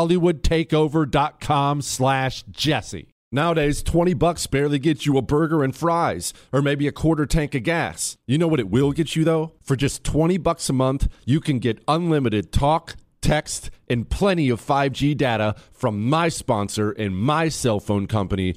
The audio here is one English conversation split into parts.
hollywoodtakeover.com slash jesse Nowadays, 20 bucks barely gets you a burger and fries, or maybe a quarter tank of gas. You know what it will get you though? For just 20 bucks a month, you can get unlimited talk, text, and plenty of 5G data from my sponsor and my cell phone company,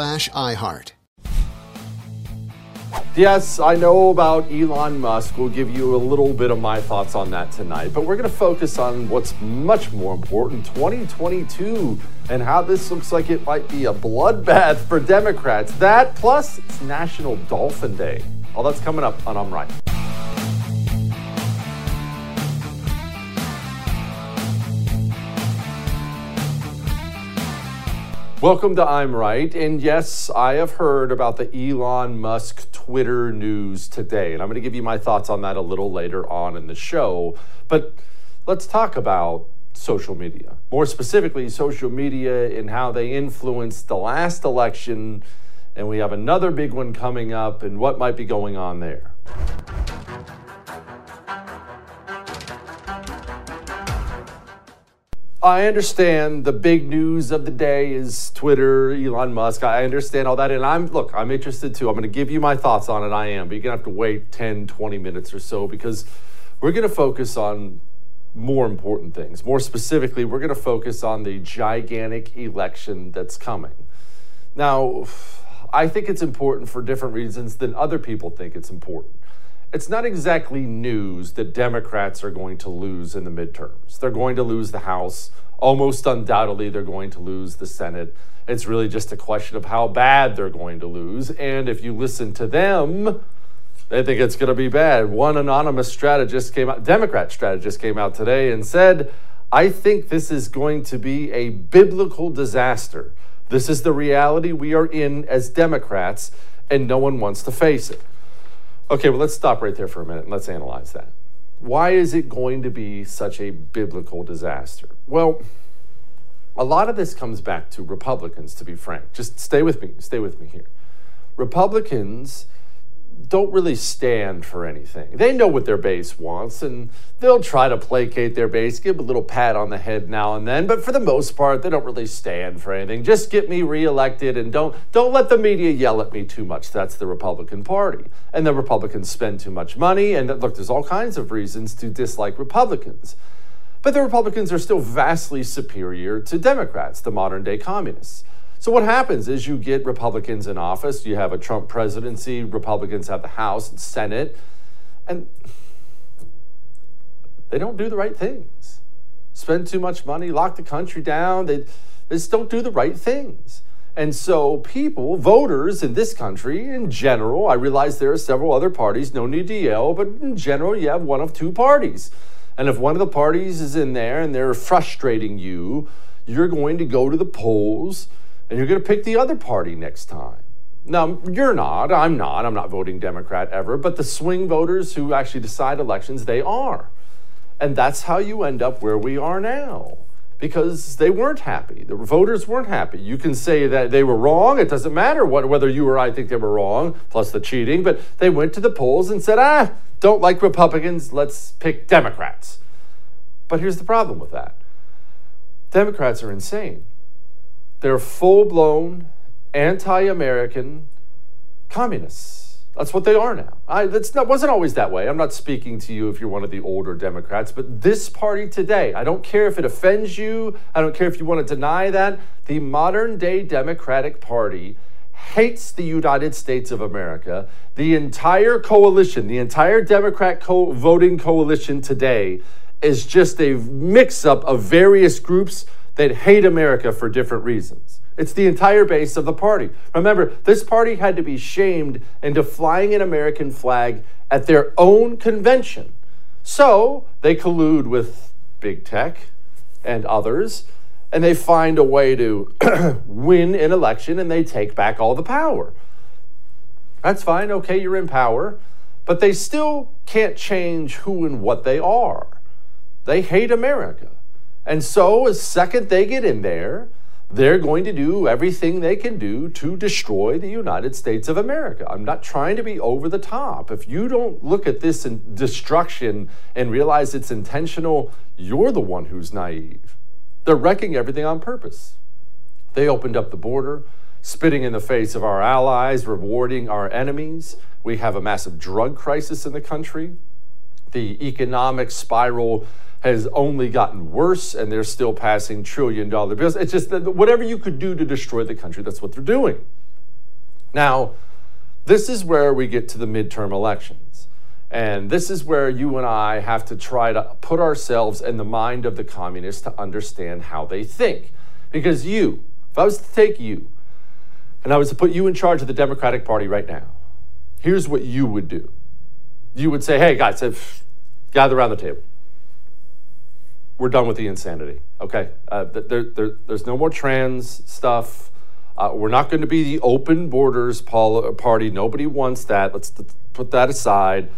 iHeart. Yes, I know about Elon Musk. We'll give you a little bit of my thoughts on that tonight, but we're going to focus on what's much more important 2022 and how this looks like it might be a bloodbath for Democrats. That plus it's National Dolphin Day. All that's coming up on I'm Right. Welcome to I'm Right. And yes, I have heard about the Elon Musk Twitter news today. And I'm going to give you my thoughts on that a little later on in the show. But let's talk about social media. More specifically, social media and how they influenced the last election. And we have another big one coming up and what might be going on there. I understand the big news of the day is Twitter, Elon Musk. I understand all that. And I'm, look, I'm interested too. I'm going to give you my thoughts on it. I am. But you're going to have to wait 10, 20 minutes or so because we're going to focus on more important things. More specifically, we're going to focus on the gigantic election that's coming. Now, I think it's important for different reasons than other people think it's important it's not exactly news that Democrats are going to lose in the midterms. They're going to lose the House. Almost undoubtedly, they're going to lose the Senate. It's really just a question of how bad they're going to lose. And if you listen to them, they think it's going to be bad. One anonymous strategist came out, Democrat strategist came out today and said, I think this is going to be a biblical disaster. This is the reality we are in as Democrats, and no one wants to face it. Okay, well, let's stop right there for a minute and let's analyze that. Why is it going to be such a biblical disaster? Well, a lot of this comes back to Republicans, to be frank. Just stay with me, stay with me here. Republicans don't really stand for anything. They know what their base wants and they'll try to placate their base, give a little pat on the head now and then, but for the most part, they don't really stand for anything. Just get me reelected and don't don't let the media yell at me too much. That's the Republican Party. And the Republicans spend too much money and look, there's all kinds of reasons to dislike Republicans. But the Republicans are still vastly superior to Democrats, the modern day communists. So what happens is you get Republicans in office, you have a Trump presidency, Republicans have the House and Senate, and they don't do the right things. Spend too much money, lock the country down, they, they just don't do the right things. And so, people, voters in this country in general, I realize there are several other parties, no need to yell, but in general, you have one of two parties. And if one of the parties is in there and they're frustrating you, you're going to go to the polls and you're going to pick the other party next time. Now, you're not. I'm not. I'm not voting Democrat ever. But the swing voters who actually decide elections, they are. And that's how you end up where we are now because they weren't happy. The voters weren't happy. You can say that they were wrong. It doesn't matter what, whether you or I think they were wrong, plus the cheating. But they went to the polls and said, ah, don't like Republicans. Let's pick Democrats. But here's the problem with that Democrats are insane. They're full blown anti American communists. That's what they are now. I, that's not, wasn't always that way. I'm not speaking to you if you're one of the older Democrats, but this party today, I don't care if it offends you, I don't care if you want to deny that. The modern day Democratic Party hates the United States of America. The entire coalition, the entire Democrat co- voting coalition today is just a mix up of various groups that hate America for different reasons. It's the entire base of the party. Remember, this party had to be shamed into flying an American flag at their own convention. So they collude with big tech and others, and they find a way to win an election and they take back all the power. That's fine. Okay, you're in power. But they still can't change who and what they are. They hate America. And so, as second they get in there, they're going to do everything they can do to destroy the United States of America. I'm not trying to be over the top. If you don't look at this destruction and realize it's intentional, you're the one who's naive. They're wrecking everything on purpose. They opened up the border, spitting in the face of our allies, rewarding our enemies. We have a massive drug crisis in the country. The economic spiral has only gotten worse and they're still passing trillion dollar bills. It's just that whatever you could do to destroy the country, that's what they're doing. Now, this is where we get to the midterm elections. And this is where you and I have to try to put ourselves in the mind of the communists to understand how they think. Because you, if I was to take you and I was to put you in charge of the Democratic Party right now, here's what you would do. You would say, hey, guys, gather around the table we're done with the insanity. Okay, uh, there, there, there's no more trans stuff. Uh, we're not going to be the open borders party. Nobody wants that. Let's put that aside.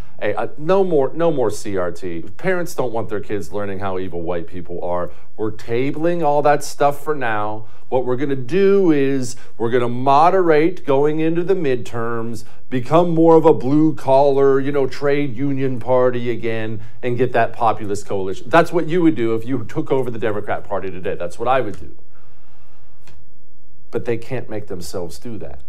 No more, no more CRT. Parents don't want their kids learning how evil white people are. We're tabling all that stuff for now. What we're going to do is we're going to moderate going into the midterms, become more of a blue collar, you know, trade union party again, and get that populist coalition. That's what you would do if you took over the Democrat Party today. That's what I would do. But they can't make themselves do that.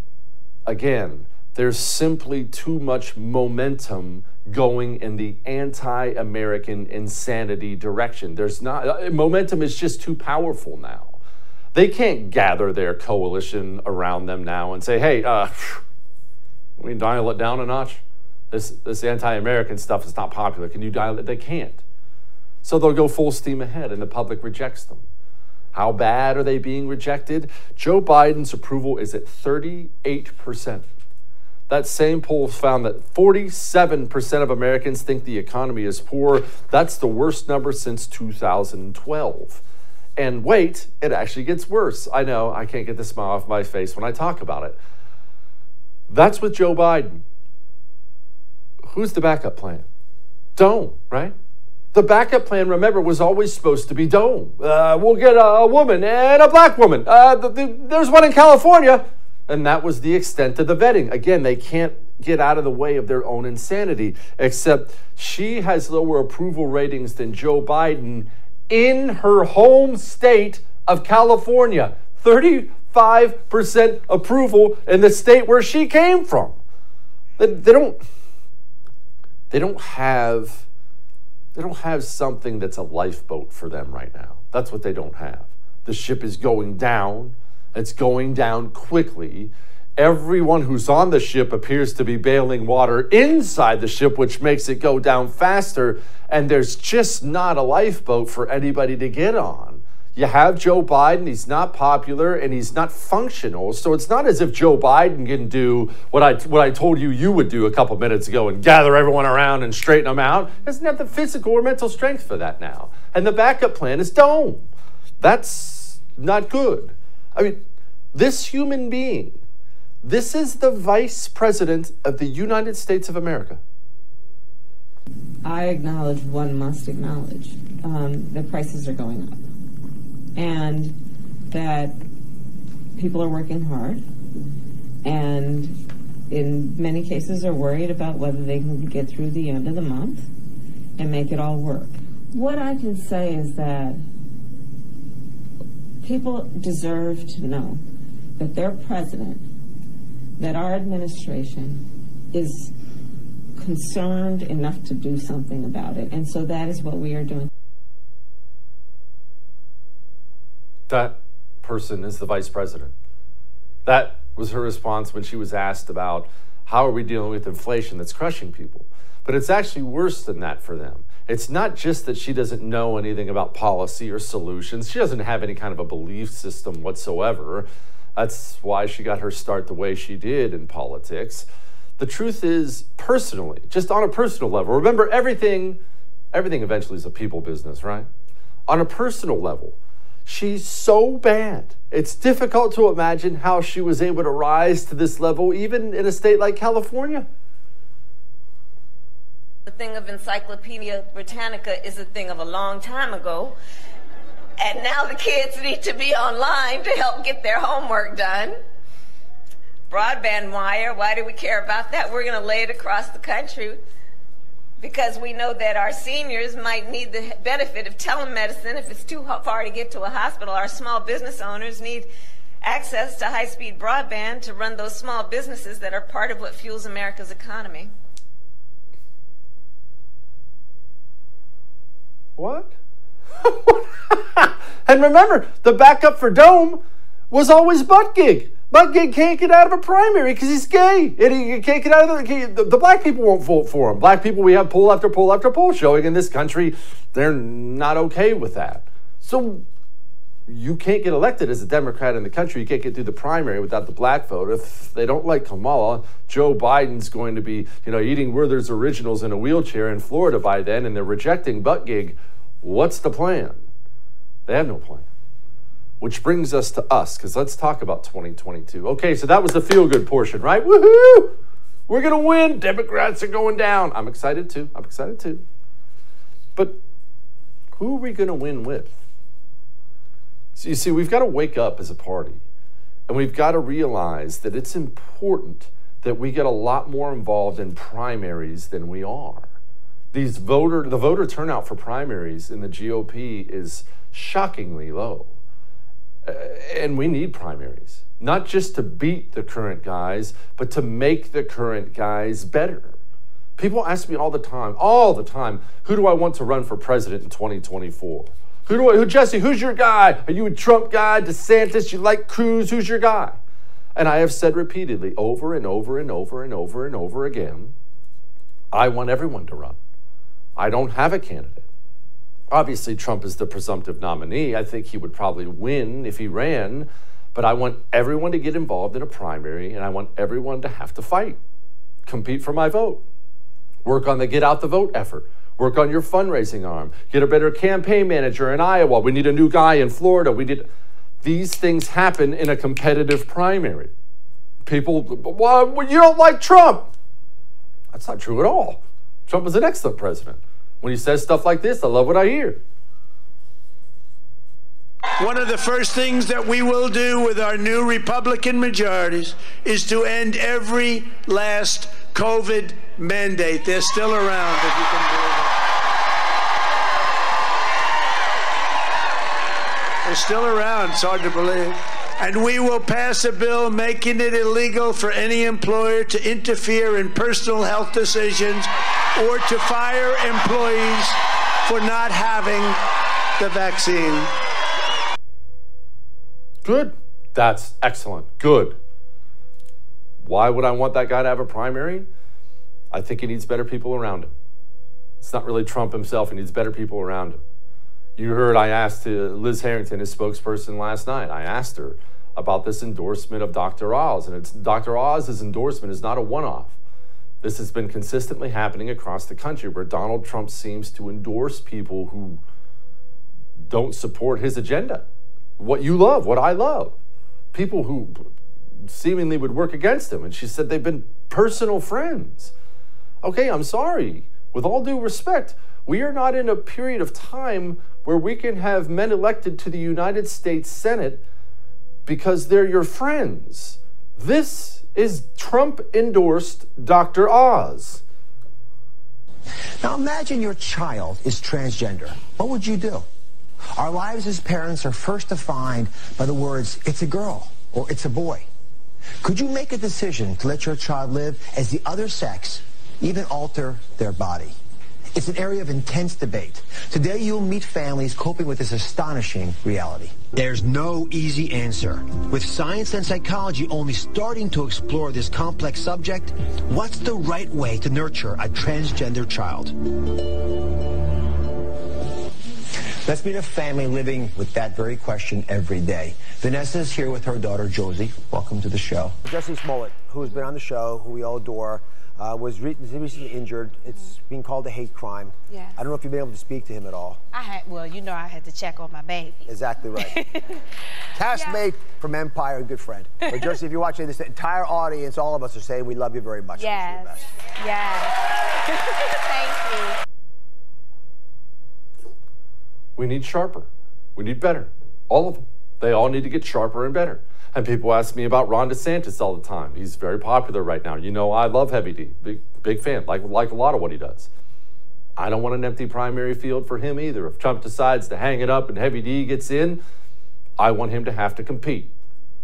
Again, there's simply too much momentum going in the anti-American insanity direction. There's not uh, momentum is just too powerful now. They can't gather their coalition around them now and say, "Hey, uh, we dial it down a notch. This this anti-American stuff is not popular. Can you dial it?" They can't. So they'll go full steam ahead, and the public rejects them. How bad are they being rejected? Joe Biden's approval is at 38 percent. That same poll found that 47% of Americans think the economy is poor. That's the worst number since 2012. And wait, it actually gets worse. I know, I can't get the smile off my face when I talk about it. That's with Joe Biden. Who's the backup plan? Don't, right? The backup plan, remember, was always supposed to be don't. Uh, we'll get a, woman and a black woman. Uh, the, the, there's one in California. And that was the extent of the vetting. Again, they can't get out of the way of their own insanity. Except she has lower approval ratings than Joe Biden in her home state of California. 35% approval in the state where she came from. They, they don't they don't have they don't have something that's a lifeboat for them right now. That's what they don't have. The ship is going down. It's going down quickly. Everyone who's on the ship appears to be bailing water inside the ship, which makes it go down faster. And there's just not a lifeboat for anybody to get on. You have Joe Biden, he's not popular and he's not functional. So it's not as if Joe Biden can do what I, what I told you you would do a couple minutes ago and gather everyone around and straighten them out. He doesn't have the physical or mental strength for that now. And the backup plan is Dome. That's not good. I mean, this human being, this is the vice president of the United States of America. I acknowledge one must acknowledge um, the prices are going up and that people are working hard and in many cases are worried about whether they can get through the end of the month and make it all work. What I can say is that people deserve to know that their president, that our administration is concerned enough to do something about it. And so that is what we are doing. that person is the vice president. That was her response when she was asked about how are we dealing with inflation that's crushing people. But it's actually worse than that for them. It's not just that she doesn't know anything about policy or solutions. She doesn't have any kind of a belief system whatsoever. That's why she got her start the way she did in politics. The truth is, personally, just on a personal level, remember everything everything eventually is a people business, right? On a personal level, She's so bad. It's difficult to imagine how she was able to rise to this level, even in a state like California. The thing of Encyclopedia Britannica is a thing of a long time ago. And now the kids need to be online to help get their homework done. Broadband wire, why do we care about that? We're going to lay it across the country because we know that our seniors might need the benefit of telemedicine if it's too far to get to a hospital. Our small business owners need access to high speed broadband to run those small businesses that are part of what fuels America's economy. What? and remember, the backup for Dome was always Buttigieg. Buttigieg can't get out of a primary because he's gay. And he can't get out of the, the, the black people won't vote for him. Black people, we have poll after poll after poll showing in this country, they're not okay with that. So you can't get elected as a Democrat in the country. You can't get through the primary without the black vote. If they don't like Kamala, Joe Biden's going to be, you know, eating Werther's originals in a wheelchair in Florida by then, and they're rejecting Buttigieg. What's the plan? They have no plan. Which brings us to us, because let's talk about 2022. Okay, so that was the feel good portion, right? Woohoo! We're going to win. Democrats are going down. I'm excited too. I'm excited too. But who are we going to win with? So you see, we've got to wake up as a party and we've got to realize that it's important that we get a lot more involved in primaries than we are. These voter, the voter turnout for primaries in the GOP is shockingly low. And we need primaries, not just to beat the current guys, but to make the current guys better. People ask me all the time, all the time, who do I want to run for president in 2024? Who do I, who, Jesse, who's your guy? Are you a Trump guy, DeSantis? You like Cruz? Who's your guy? And I have said repeatedly, over and over and over and over and over again, I want everyone to run. I don't have a candidate obviously Trump is the presumptive nominee. I think he would probably win if he ran, but I want everyone to get involved in a primary and I want everyone to have to fight, compete for my vote, work on the get out the vote effort. Work on your fundraising arm. Get a better campaign manager in Iowa. We need a new guy in Florida. We need these things happen in a competitive primary. People, well, you don't like Trump. That's not true at all. Trump is an excellent president. When he says stuff like this, I love what I hear. one of the first things that we will do with our new Republican majorities is to end every last COVID mandate. They're still around, if you can believe They're still around. It's hard to believe. And we will pass a bill making it illegal for any employer to interfere in personal health decisions or to fire employees for not having the vaccine. Good. That's excellent. Good. Why would I want that guy to have a primary? I think he needs better people around him. It's not really Trump himself, he needs better people around him. You heard I asked uh, Liz Harrington, his spokesperson, last night. I asked her about this endorsement of Dr. Oz, and it's Dr. Oz's endorsement is not a one-off. This has been consistently happening across the country where Donald Trump seems to endorse people who don't support his agenda. What you love, what I love. People who seemingly would work against him. And she said they've been personal friends. Okay, I'm sorry. With all due respect, we are not in a period of time where we can have men elected to the United States Senate because they're your friends. This is Trump endorsed Dr. Oz. Now imagine your child is transgender. What would you do? Our lives as parents are first defined by the words, it's a girl or it's a boy. Could you make a decision to let your child live as the other sex, even alter their body? It's an area of intense debate. Today you'll meet families coping with this astonishing reality. There's no easy answer. With science and psychology only starting to explore this complex subject, what's the right way to nurture a transgender child? Let's meet a family living with that very question every day. Vanessa is here with her daughter, Josie. Welcome to the show. Jussie Smollett, who's been on the show, who we all adore, uh, was re- recently injured. It's being called a hate crime. Yeah. I don't know if you've been able to speak to him at all. I had, well, you know, I had to check on my baby. Exactly right. Castmate from Empire, good friend. But Jussie, if you're watching this, the entire audience, all of us are saying we love you very much. Yes. Yes. Thank you. We need sharper. We need better. All of them. They all need to get sharper and better. And people ask me about Ron DeSantis all the time. He's very popular right now. You know, I love Heavy D. Big, big fan, like, like a lot of what he does. I don't want an empty primary field for him either. If Trump decides to hang it up and Heavy D gets in, I want him to have to compete.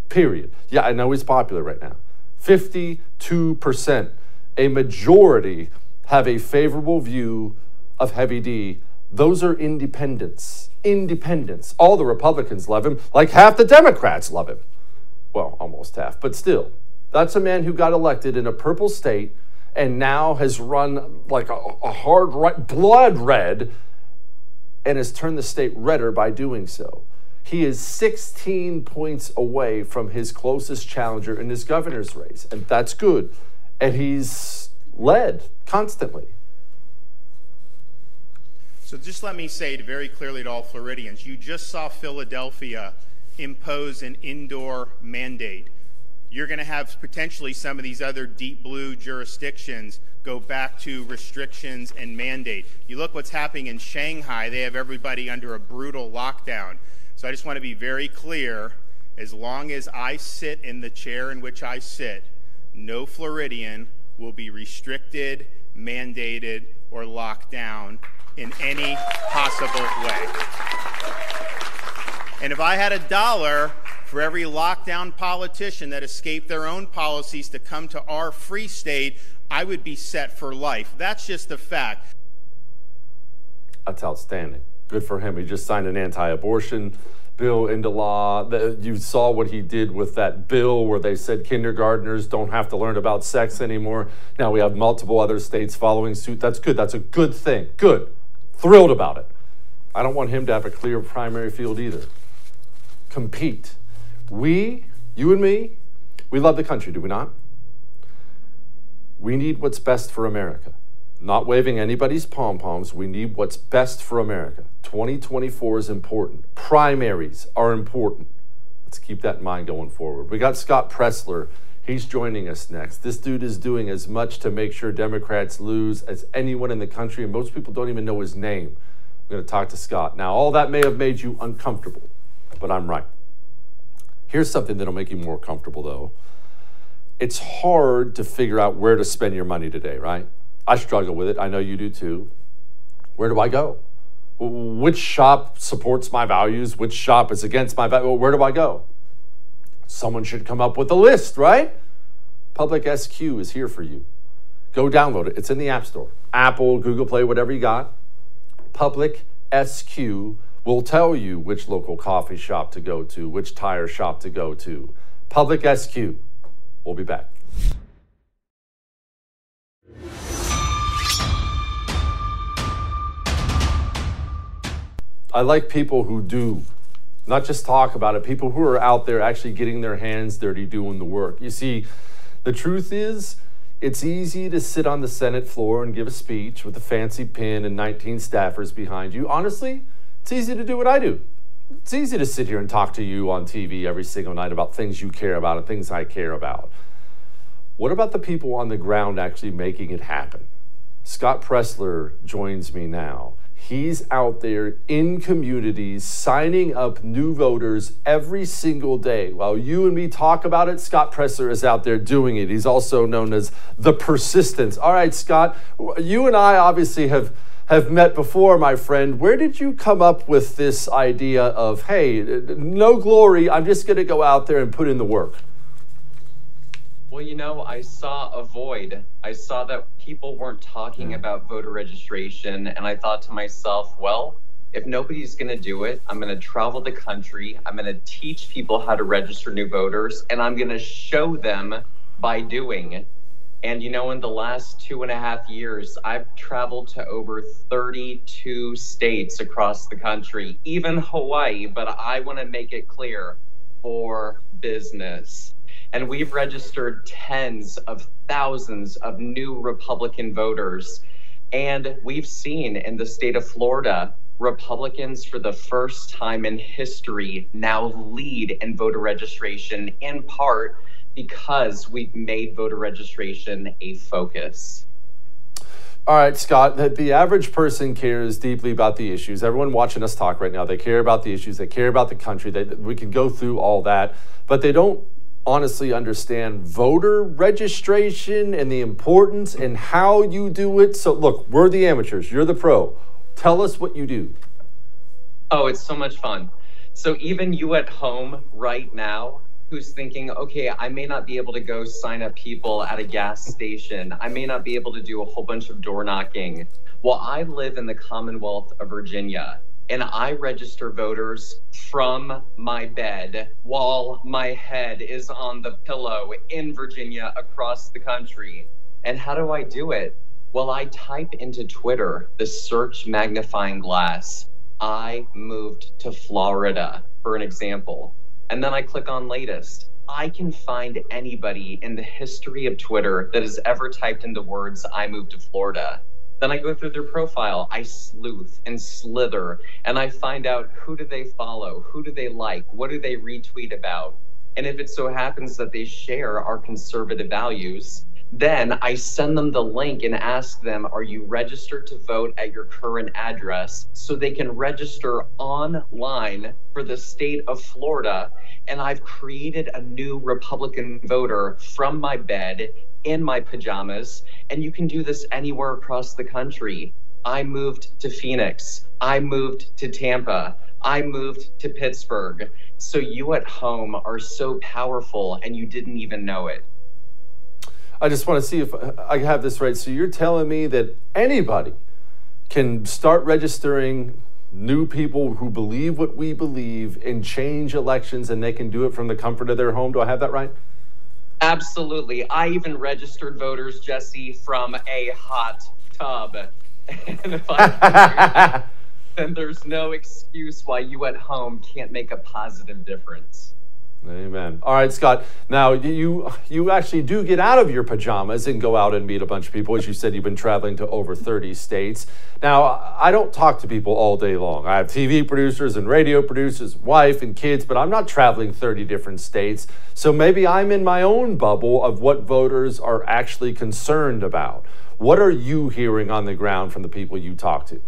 Period. Yeah, I know he's popular right now. 52%, a majority have a favorable view of Heavy D. Those are independents. Independents. All the Republicans love him, like half the Democrats love him well, almost half, but still, that's a man who got elected in a purple state and now has run like a, a hard right, blood red and has turned the state redder by doing so. He is 16 points away from his closest challenger in his governor's race, and that's good. And he's led constantly. So just let me say very clearly to all Floridians you just saw Philadelphia impose an indoor mandate. You're going to have potentially some of these other deep blue jurisdictions go back to restrictions and mandate. You look what's happening in Shanghai, they have everybody under a brutal lockdown. So I just want to be very clear as long as I sit in the chair in which I sit, no Floridian will be restricted, mandated, or locked down in any possible way. And if I had a dollar for every lockdown politician that escaped their own policies to come to our free state, I would be set for life. That's just a fact. That's outstanding. Good for him. He just signed an anti abortion bill into law. You saw what he did with that bill where they said kindergartners don't have to learn about sex anymore. Now we have multiple other states following suit. That's good. That's a good thing. Good. Thrilled about it. I don't want him to have a clear primary field either compete. We, you and me, we love the country, do we not? We need what's best for America. Not waving anybody's pom poms, we need what's best for America. 2024 is important. Primaries are important. Let's keep that in mind going forward. We got Scott Presler. He's joining us next. This dude is doing as much to make sure Democrats lose as anyone in the country, and most people don't even know his name. We're going to talk to Scott. Now, all that may have made you uncomfortable. But I'm right. Here's something that'll make you more comfortable, though. It's hard to figure out where to spend your money today, right? I struggle with it. I know you do too. Where do I go? Which shop supports my values? Which shop is against my values? Where do I go? Someone should come up with a list, right? Public SQ is here for you. Go download it. It's in the App Store. Apple, Google Play, whatever you got. Public SQ will tell you which local coffee shop to go to, which tire shop to go to. Public SQ. We'll be back. I like people who do, not just talk about it, people who are out there actually getting their hands dirty doing the work. You see, the truth is, it's easy to sit on the Senate floor and give a speech with a fancy pen and 19 staffers behind you. Honestly, it's easy to do what I do. It's easy to sit here and talk to you on TV every single night about things you care about and things I care about. What about the people on the ground actually making it happen? Scott Presler joins me now. He's out there in communities signing up new voters every single day. While you and me talk about it, Scott Presler is out there doing it. He's also known as the persistence. All right, Scott, you and I obviously have have met before, my friend. Where did you come up with this idea of, hey, no glory, I'm just going to go out there and put in the work? Well, you know, I saw a void. I saw that people weren't talking hmm. about voter registration, and I thought to myself, well, if nobody's going to do it, I'm going to travel the country. I'm going to teach people how to register new voters, and I'm going to show them by doing. And you know, in the last two and a half years, I've traveled to over 32 states across the country, even Hawaii, but I want to make it clear for business. And we've registered tens of thousands of new Republican voters. And we've seen in the state of Florida, Republicans, for the first time in history, now lead in voter registration, in part because we've made voter registration a focus. All right, Scott, the, average person cares deeply about the issues. Everyone watching us talk right now, they care about the issues, they care about the country. They, we can go through all that, but they don't honestly understand voter registration and the importance and how you do it. So, look, we're the amateurs, you're the pro. Tell us what you do. Oh, it's so much fun. So, even you at home right now, who's thinking, okay, I may not be able to go sign up people at a gas station, I may not be able to do a whole bunch of door knocking. Well, I live in the Commonwealth of Virginia and I register voters from my bed while my head is on the pillow in Virginia across the country. And how do I do it? Well, I type into Twitter the search magnifying glass. I moved to Florida, for an example. And then I click on latest. I can find anybody in the history of Twitter that has ever typed in the words, I moved to Florida. Then I go through their profile, I sleuth and slither, and I find out who do they follow, who do they like, what do they retweet about. And if it so happens that they share our conservative values, then I send them the link and ask them, Are you registered to vote at your current address? So they can register online for the state of Florida. And I've created a new Republican voter from my bed in my pajamas. And you can do this anywhere across the country. I moved to Phoenix. I moved to Tampa. I moved to Pittsburgh. So you at home are so powerful and you didn't even know it. I just want to see if I have this right. So you're telling me that anybody can start registering new people who believe what we believe and change elections and they can do it from the comfort of their home. Do I have that right? Absolutely. I even registered voters, Jesse, from a hot tub. and if I then there's no excuse why you at home can't make a positive difference. Amen. All right, Scott. Now you you actually do get out of your pajamas and go out and meet a bunch of people. As you said, you've been traveling to over 30 states. Now I don't talk to people all day long. I have TV producers and radio producers, wife and kids, but I'm not traveling 30 different states. So maybe I'm in my own bubble of what voters are actually concerned about. What are you hearing on the ground from the people you talk to?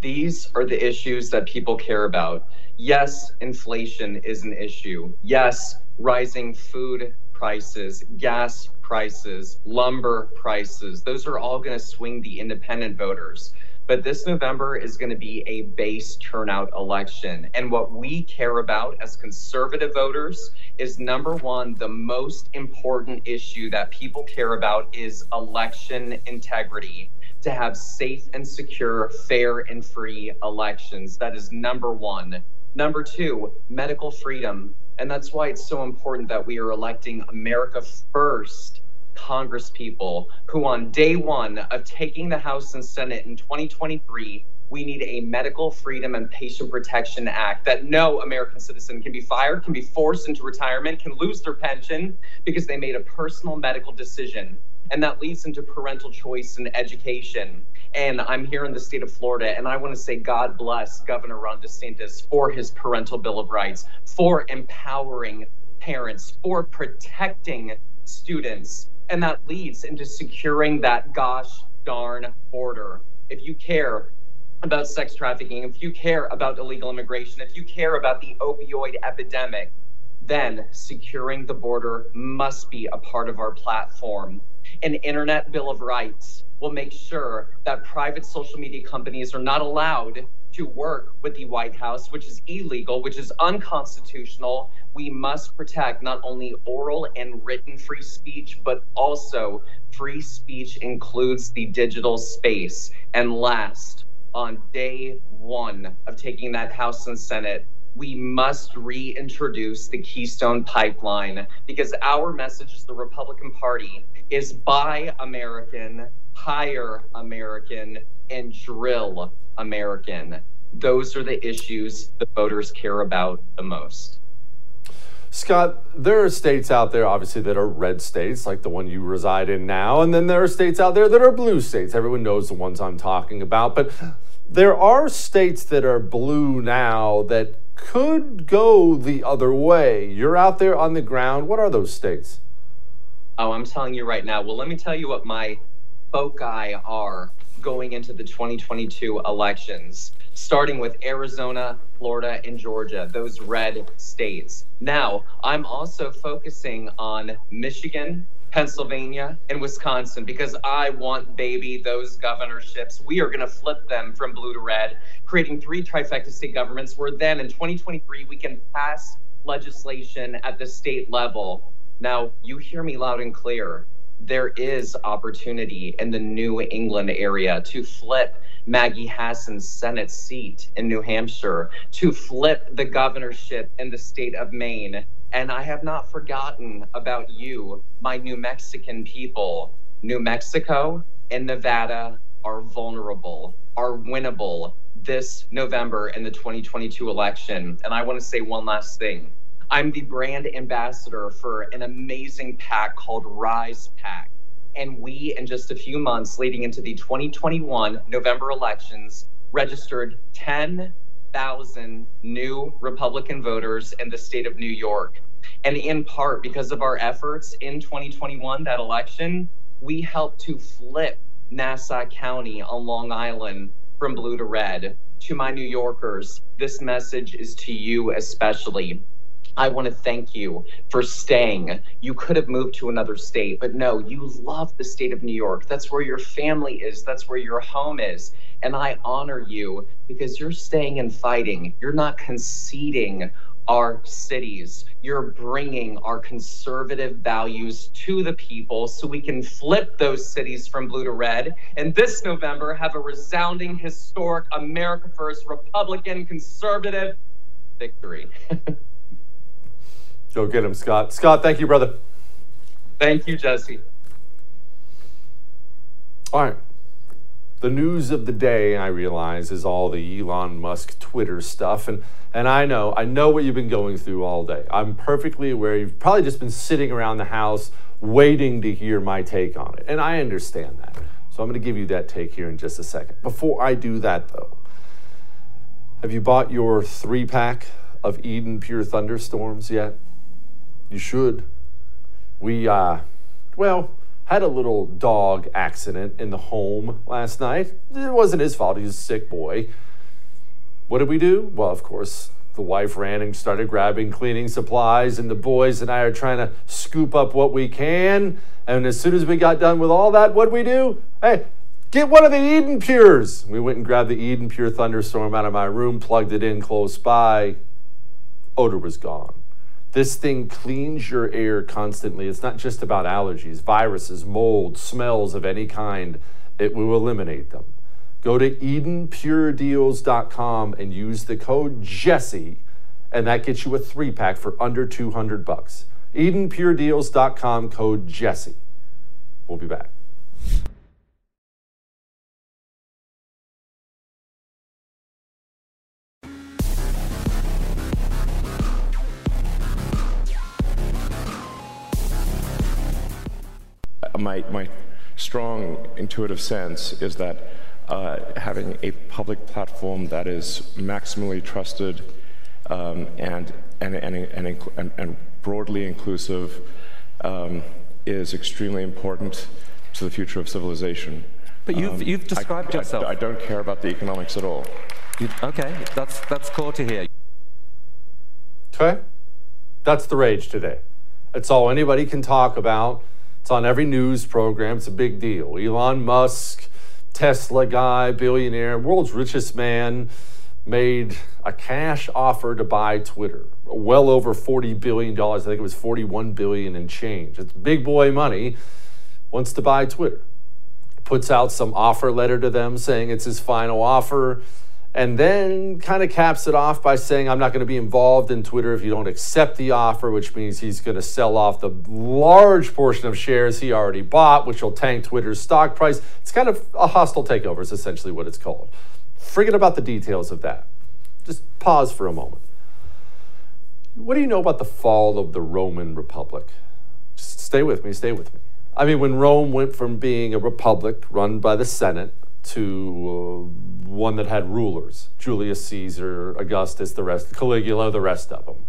These are the issues that people care about. Yes, inflation is an issue. Yes, rising food prices, gas prices, lumber prices, those are all going to swing the independent voters. But this November is going to be a base turnout election. And what we care about as conservative voters is number one, the most important issue that people care about is election integrity. To have safe and secure, fair and free elections. That is number one. Number two, medical freedom. And that's why it's so important that we are electing America First Congress people who, on day one of taking the House and Senate in 2023, we need a Medical Freedom and Patient Protection Act that no American citizen can be fired, can be forced into retirement, can lose their pension because they made a personal medical decision. And that leads into parental choice and education. And I'm here in the state of Florida, and I want to say God bless Governor Ron DeSantis for his parental Bill of Rights, for empowering parents, for protecting students. And that leads into securing that gosh darn border. If you care about sex trafficking, if you care about illegal immigration, if you care about the opioid epidemic, then securing the border must be a part of our platform. An Internet Bill of Rights will make sure that private social media companies are not allowed to work with the White House, which is illegal, which is unconstitutional. We must protect not only oral and written free speech, but also free speech includes the digital space. And last, on day one of taking that House and Senate, we must reintroduce the Keystone Pipeline because our message as the Republican Party is buy American, hire American, and drill American. Those are the issues the voters care about the most. Scott, there are states out there, obviously, that are red states, like the one you reside in now, and then there are states out there that are blue states. Everyone knows the ones I'm talking about, but there are states that are blue now that could go the other way. You're out there on the ground. What are those states? Oh, I'm telling you right now. Well, let me tell you what my foci are going into the 2022 elections, starting with Arizona, Florida, and Georgia, those red states. Now, I'm also focusing on Michigan, Pennsylvania, and Wisconsin because I want, baby, those governorships. We are going to flip them from blue to red, creating three trifecta state governments where then in 2023 we can pass legislation at the state level. Now, you hear me loud and clear there is opportunity in the New England area to flip Maggie Hassan's Senate seat in New Hampshire, to flip the governorship in the state of Maine. And I have not forgotten about you, my New Mexican people. New Mexico and Nevada are vulnerable, are winnable this November in the 2022 election. And I want to say one last thing. I'm the brand ambassador for an amazing PAC called Rise PAC. And we, in just a few months leading into the 2021 November elections, registered 10,000 new Republican voters in the state of New York. And in part because of our efforts in 2021, that election, we helped to flip Nassau County on Long Island from blue to red. To my New Yorkers, this message is to you especially. I want to thank you for staying. You could have moved to another state, but no, you love the state of New York. That's where your family is, that's where your home is. And I honor you because you're staying and fighting. You're not conceding our cities. You're bringing our conservative values to the people so we can flip those cities from blue to red. And this November, have a resounding, historic, America First, Republican, conservative victory. Go get him, Scott. Scott, thank you, brother. Thank you, Jesse. All right. The news of the day, I realize, is all the Elon Musk Twitter stuff. And, and I know, I know what you've been going through all day. I'm perfectly aware. You've probably just been sitting around the house waiting to hear my take on it. And I understand that. So I'm going to give you that take here in just a second. Before I do that, though, have you bought your three pack of Eden Pure Thunderstorms yet? You should. We, uh, well, had a little dog accident in the home last night. It wasn't his fault. He's a sick boy. What did we do? Well, of course, the wife ran and started grabbing cleaning supplies, and the boys and I are trying to scoop up what we can. And as soon as we got done with all that, what did we do? Hey, get one of the Eden Pures. We went and grabbed the Eden Pure Thunderstorm out of my room, plugged it in close by. Odor was gone. This thing cleans your air constantly. It's not just about allergies, viruses, mold, smells of any kind. It will eliminate them. Go to EdenPureDeals.com and use the code Jesse, and that gets you a three pack for under 200 bucks. EdenPureDeals.com code Jesse. We'll be back. My, my strong intuitive sense is that uh, having a public platform that is maximally trusted um, and, and, and, and, and, broadly inclusive um, is extremely important to the future of civilization. But you've, Um, you've described I, yourself. I, I don't care about the economics at all. You- okay, that's, that's cool to hear. Okay? That's the rage today. It's all anybody can talk about. It's on every news program. It's a big deal. Elon Musk, Tesla guy, billionaire, world's richest man, made a cash offer to buy Twitter. Well over $40 billion. I think it was 41 billion and change. It's big boy money. Wants to buy Twitter. Puts out some offer letter to them saying it's his final offer and then kind of caps it off by saying, I'm not going to be involved in Twitter if you don't accept the offer, which means he's going to sell off the large portion of shares he already bought, which will tank Twitter's stock price. It's kind of a hostile takeover, is essentially what it's called. Forget about the details of that. Just pause for a moment. What do you know about the fall of the Roman Republic? Just stay with me, stay with me. I mean, when Rome went from being a republic run by the Senate to uh, one that had rulers Julius Caesar, Augustus, the rest, Caligula, the rest of them.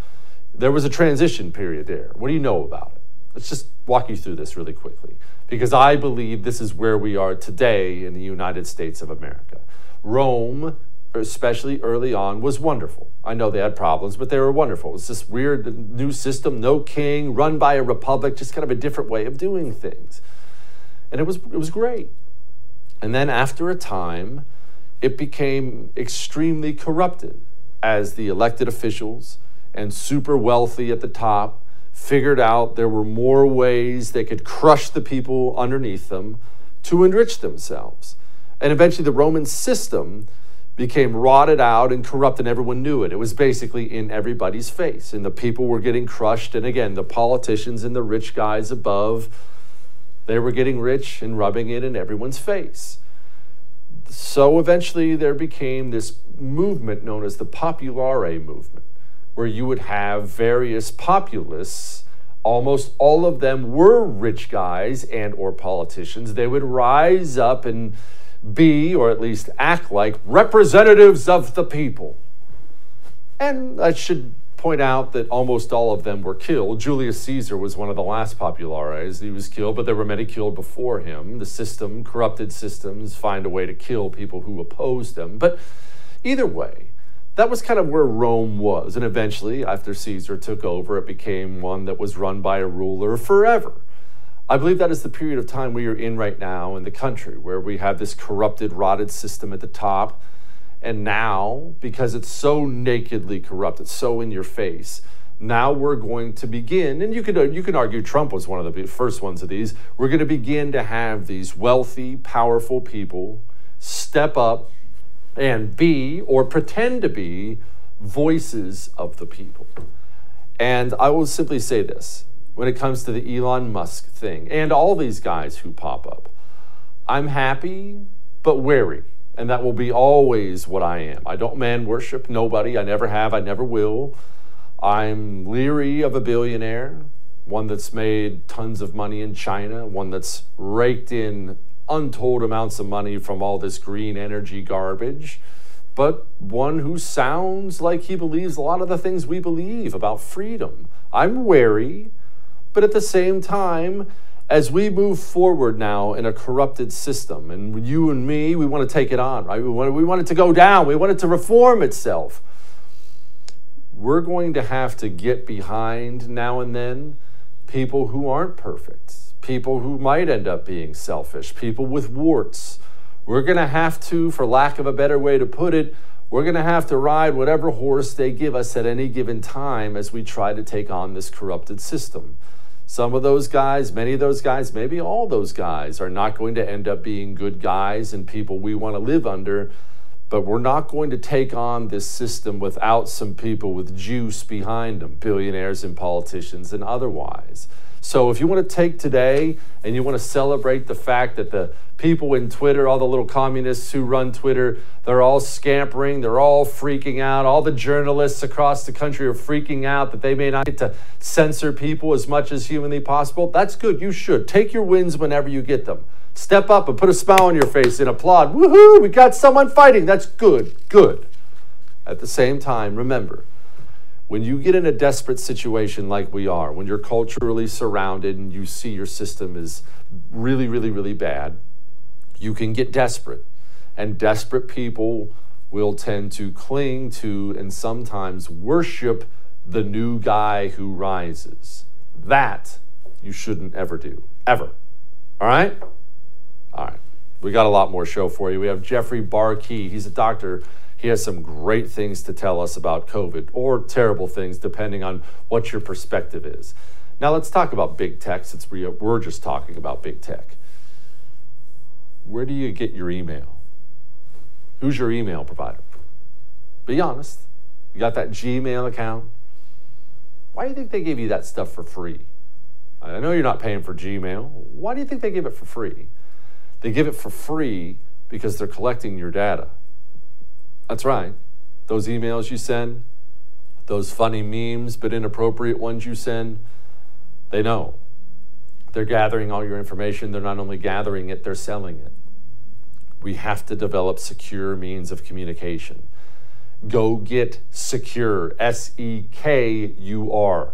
There was a transition period there. What do you know about it? Let's just walk you through this really quickly because I believe this is where we are today in the United States of America. Rome, especially early on, was wonderful. I know they had problems, but they were wonderful. It's this weird new system, no king, run by a republic, just kind of a different way of doing things. And it was, it was great. And then after a time, it became extremely corrupted as the elected officials and super wealthy at the top figured out there were more ways they could crush the people underneath them to enrich themselves. And eventually, the Roman system became rotted out and corrupt, and everyone knew it. It was basically in everybody's face, and the people were getting crushed. And again, the politicians and the rich guys above, they were getting rich and rubbing it in everyone's face. So eventually, there became this movement known as the Populare movement, where you would have various populists. Almost all of them were rich guys and or politicians. They would rise up and be, or at least act like, representatives of the people. And that should point out that almost all of them were killed. Julius Caesar was one of the last populares. He was killed, but there were many killed before him. The system, corrupted systems, find a way to kill people who oppose them. But either way, that was kind of where Rome was. And eventually, after Caesar took over, it became one that was run by a ruler forever. I believe that is the period of time we are in right now in the country, where we have this corrupted, rotted system at the top. And now, because it's so nakedly corrupt, it's so in your face, now we're going to begin, and you could, uh, you can argue Trump was one of the first ones of these. We're going to begin to have these wealthy, powerful people step up and be, or pretend to be, voices of the people. And I will simply say this when it comes to the Elon Musk thing and all these guys who pop up. I'm happy, but wary. And that will be always what I am. I don't man worship nobody. I never have. I never will. I'm leery of a billionaire, one that's made tons of money in China, one that's raked in untold amounts of money from all this green energy garbage, but one who sounds like he believes a lot of the things we believe about freedom. I'm wary, but at the same time, as we move forward now in a corrupted system, and you and me, we want to take it on, right? We want, we want it to go down, we want it to reform itself. We're going to have to get behind now and then people who aren't perfect, people who might end up being selfish, people with warts. We're going to have to, for lack of a better way to put it, we're going to have to ride whatever horse they give us at any given time as we try to take on this corrupted system. Some of those guys, many of those guys, maybe all those guys are not going to end up being good guys and people we want to live under. But we're not going to take on this system without some people with juice behind them, billionaires and politicians and otherwise. So if you want to take today and you want to celebrate the fact that the people in Twitter, all the little communists who run Twitter, they're all scampering, they're all freaking out. All the journalists across the country are freaking out that they may not get to censor people as much as humanly possible. That's good. You should. Take your wins whenever you get them. Step up and put a smile on your face and applaud. Woohoo, we got someone fighting. That's good. Good. At the same time, remember, when you get in a desperate situation like we are, when you're culturally surrounded and you see your system is really, really, really bad, you can get desperate. And desperate people will tend to cling to and sometimes worship the new guy who rises. That you shouldn't ever do. Ever. All right? All right. We got a lot more show for you. We have Jeffrey Barke. He's a doctor he has some great things to tell us about COVID or terrible things, depending on what your perspective is. Now, let's talk about big tech since we, we're just talking about big tech. Where do you get your email? Who's your email provider? Be honest. You got that Gmail account? Why do you think they gave you that stuff for free? I know you're not paying for Gmail. Why do you think they give it for free? They give it for free because they're collecting your data. That's right. Those emails you send, those funny memes but inappropriate ones you send, they know. They're gathering all your information. They're not only gathering it, they're selling it. We have to develop secure means of communication. Go get Sekur, S E K U R.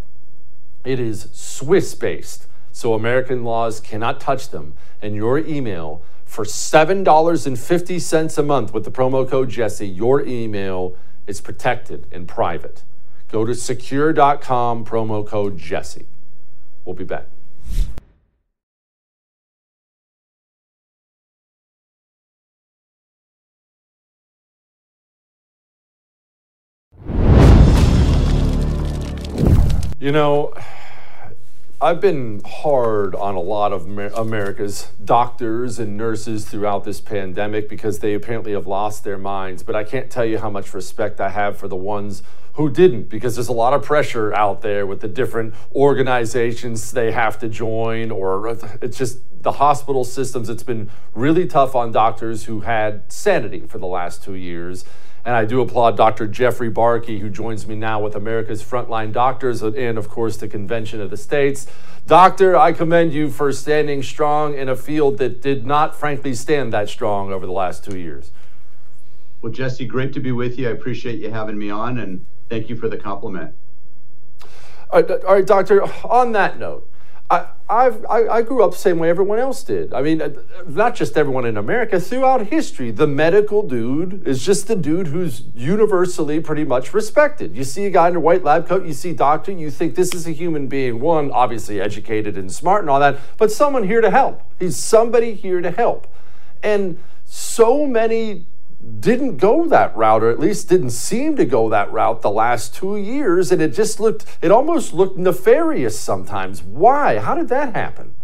It is Swiss based, so American laws cannot touch them. And your email for $7.50 a month with the promo code Jesse. Your email is protected and private. Go to sekur.com, promo code Jesse. We'll be back. You know, I've been hard on a lot of America's doctors and nurses throughout this pandemic because they apparently have lost their minds. But I can't tell you how much respect I have for the ones who didn't because there's a lot of pressure out there with the different organizations they have to join, or it's just the hospital systems. It's been really tough on doctors who had sanity for the last two years. And I do applaud Dr. Jeffrey Barke, who joins me now with America's Frontline Doctors and, of course, the Convention of the States. Doctor, I commend you for standing strong in a field that did not, frankly, stand that strong over the last two years. Well, Jesse, great to be with you. I appreciate you having me on, and thank you for the compliment. all right, all right Doctor, on that note, I've, I, I grew up the same way everyone else did. I mean, uh, not just everyone in America, throughout history, the medical dude is just the dude who's universally pretty much respected. You see a guy in a white lab coat, you see doctor, you think this is a human being, one, obviously educated and smart and all that, but someone here to help. He's somebody here to help. And so many didn't go that route, or at least didn't seem to go that route the last two years. And it just looked, it almost looked nefarious sometimes. Why? How did that happen?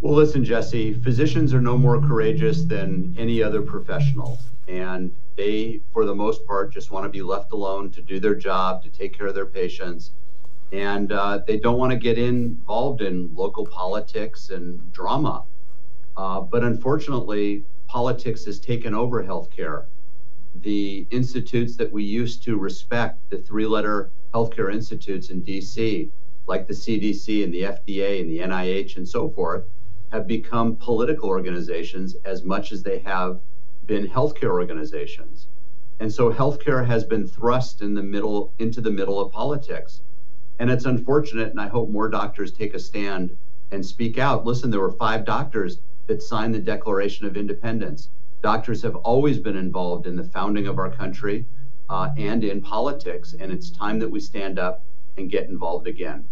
Well, listen, Jesse, physicians are no more courageous than any other professional. And they, for the most part, just want to be left alone to do their job, to take care of their patients. And uh, they don't want to get involved in local politics and drama. Uh, but unfortunately, politics has taken over healthcare. The institutes that we used to respect, the three letter healthcare institutes in DC, like the CDC and the FDA and the NIH and so forth, have become political organizations as much as they have been healthcare organizations. And so healthcare has been thrust in the middle into the middle of politics. And it's unfortunate, and I hope more doctors take a stand and speak out. Listen, there were five doctors that signed the Declaration of Independence. Doctors have always been involved in the founding of our country uh, and in politics, and it's time that we stand up and get involved again.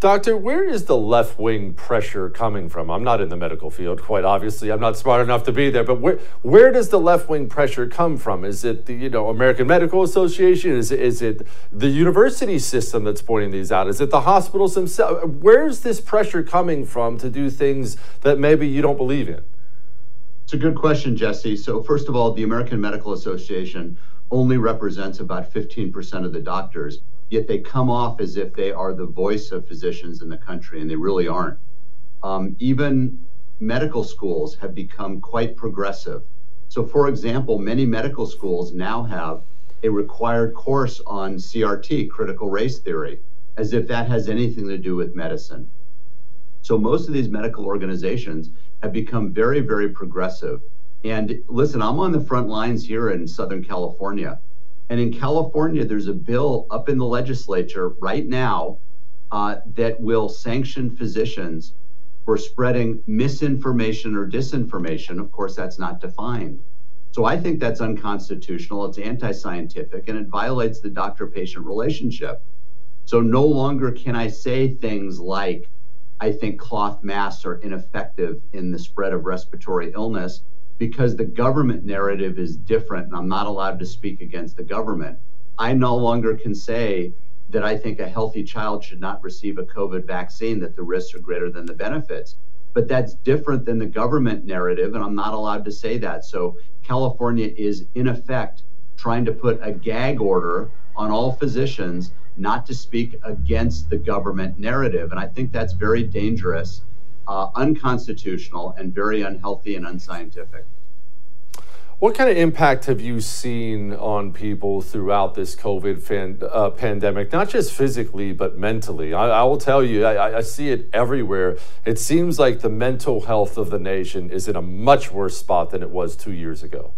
Doctor, where is the left wing pressure coming from? I'm not in the medical field, quite obviously. I'm not smart enough to be there, but where where does the left wing pressure come from? Is it the you know American Medical Association? Is it, is it the university system that's pointing these out? Is it the hospitals themselves? Where's this pressure coming from to do things that maybe you don't believe in? It's a good question, Jesse. So first of all, the American Medical Association only represents about 15% of the doctors yet they come off as if they are the voice of physicians in the country, and they really aren't. Um, even medical schools have become quite progressive. So, for example, many medical schools now have a required course on CRT, critical race theory, as if that has anything to do with medicine. So, most of these medical organizations have become very, very progressive. And listen, I'm on the front lines here in Southern California. And in California, there's a bill up in the legislature right now uh, that will sanction physicians for spreading misinformation or disinformation. Of course, that's not defined. So I think that's unconstitutional. It's anti scientific and it violates the doctor patient relationship. So no longer can I say things like, I think cloth masks are ineffective in the spread of respiratory illness because the government narrative is different and I'm not allowed to speak against the government. I no longer can say that I think a healthy child should not receive a COVID vaccine, that the risks are greater than the benefits. But that's different than the government narrative, and I'm not allowed to say that. So California is, in effect, trying to put a gag order on all physicians not to speak against the government narrative. And I think that's very dangerous uh, unconstitutional and very unhealthy and unscientific. What kind of impact have you seen on people throughout this COVID fan, uh, pandemic, not just physically, but mentally? I, I will tell you, I, I, see it everywhere. It seems like the mental health of the nation is in a much worse spot than it was two years ago.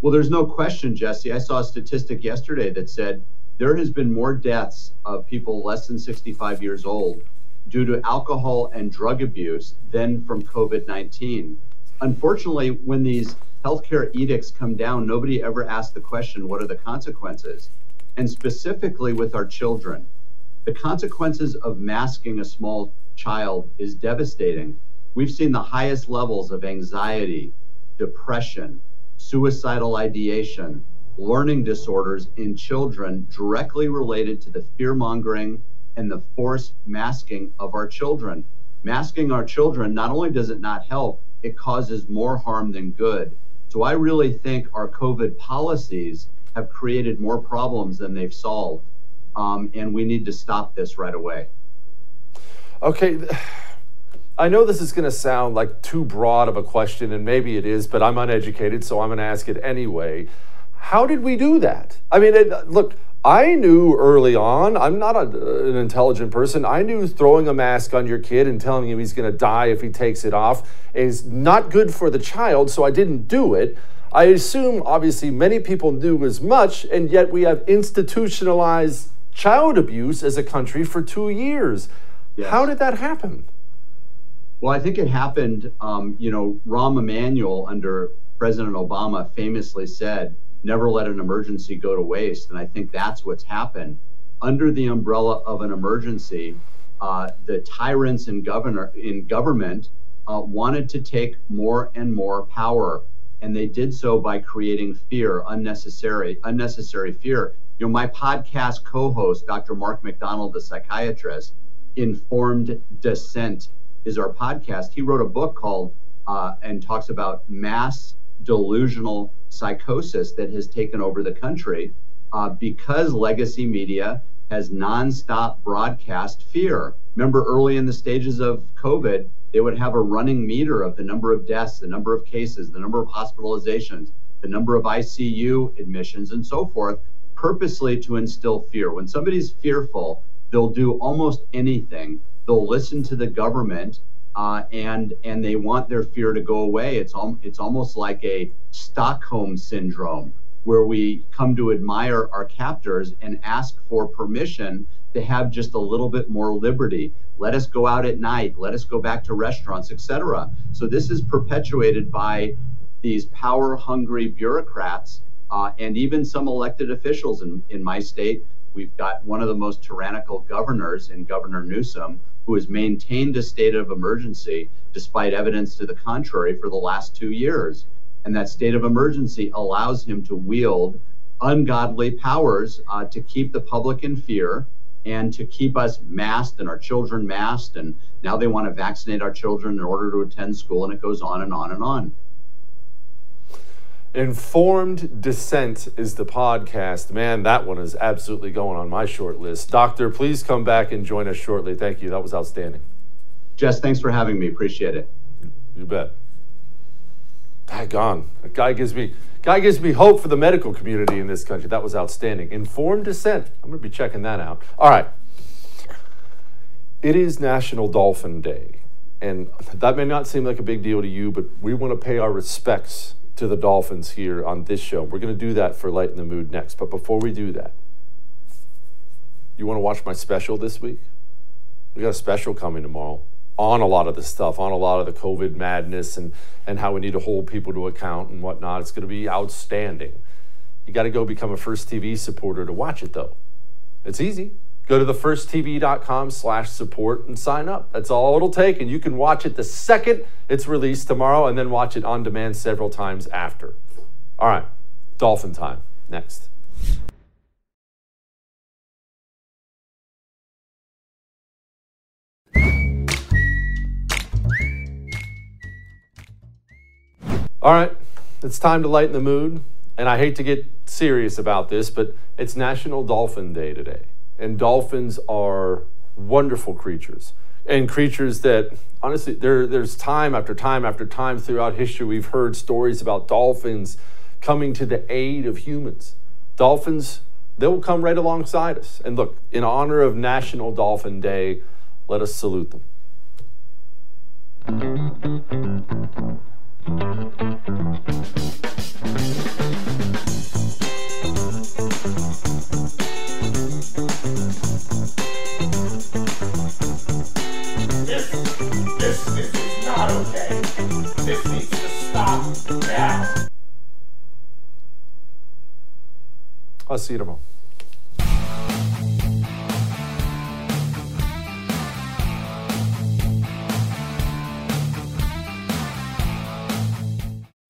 Well, there's no question, Jesse. I saw a statistic yesterday that said there has been more deaths of people less than 65 years old due to alcohol and drug abuse than from COVID 19. Unfortunately, when these healthcare edicts come down, nobody ever asks the question what are the consequences? And specifically with our children, the consequences of masking a small child is devastating. We've seen the highest levels of anxiety, depression, suicidal ideation, learning disorders in children directly related to the fear mongering and the forced masking of our children. Masking our children, not only does it not help, it causes more harm than good. So I really think our COVID policies have created more problems than they've solved. Um, and we need to stop this right away. Okay. I know this is going to sound like too broad of a question, and maybe it is, but I'm uneducated, so I'm going to ask it anyway. How did we do that? I mean, it, look, I knew early on, I'm not a, an intelligent person. I knew throwing a mask on your kid and telling him he's going to die if he takes it off is not good for the child, so I didn't do it. I assume, obviously, many people knew as much, and yet we have institutionalized child abuse as a country for two years. Yes. How did that happen? Well, I think it happened, um, you know, Rahm Emanuel under President Obama famously said, never let an emergency go to waste. And I think that's what's happened. Under the umbrella of an emergency, uh, the tyrants in governor in government uh, wanted to take more and more power, and they did so by creating fear, unnecessary unnecessary fear. You know, my podcast co-host, Dr. Mark McDonald, the psychiatrist, Informed Dissent is our podcast. He wrote a book called uh, and talks about mass delusional psychosis that has taken over the country uh, because legacy media has nonstop broadcast fear. Remember, early in the stages of COVID, they would have a running meter of the number of deaths, the number of cases, the number of hospitalizations, the number of ICU admissions, and so forth, purposely to instill fear. When somebody's fearful, they'll do almost anything. They'll listen to the government uh, and and they want their fear to go away. It's al- it's almost like a Stockholm syndrome where we come to admire our captors and ask for permission to have just a little bit more liberty. Let us go out at night. Let us go back to restaurants, etc. So this is perpetuated by these power-hungry bureaucrats uh, and even some elected officials in, in my state. We've got one of the most tyrannical governors in Governor Newsom, who has maintained a state of emergency despite evidence to the contrary for the last two years. And that state of emergency allows him to wield ungodly powers uh, to keep the public in fear and to keep us masked and our children masked. And now they want to vaccinate our children in order to attend school, and it goes on and on and on. Informed Dissent is the podcast. Man, that one is absolutely going on my short list. Doctor, please come back and join us shortly. Thank you. That was outstanding. Jess, thanks for having me. Appreciate it. You bet. Gone. That guy gives me guy gives me hope for the medical community in this country. That was outstanding. Informed dissent. I'm going to be checking that out. All right. It is National Dolphin Day, and that may not seem like a big deal to you, but we want to pay our respects to the Dolphins here on this show. We're going to do that for Light in the Mood next. But before we do that, you want to watch my special this week? We got a special coming tomorrow on a lot of this stuff, on a lot of the COVID madness and, and how we need to hold people to account and whatnot. It's going to be outstanding. You got to go become a First TV supporter to watch it, though. It's easy. Go to thefirsttv.com slash support and sign up. That's all it'll take, and you can watch it the second it's released tomorrow and then watch it on demand several times after. All right, Dolphin time. Next. All right, it's time to lighten the mood. And I hate to get serious about this, but it's National Dolphin Day today. And dolphins are wonderful creatures. And creatures that honestly there, there's time after time after time throughout history we've heard stories about dolphins coming to the aid of humans. Dolphins they will come right alongside us. And look in honor of national dolphin day let us salute them I'll see you tomorrow.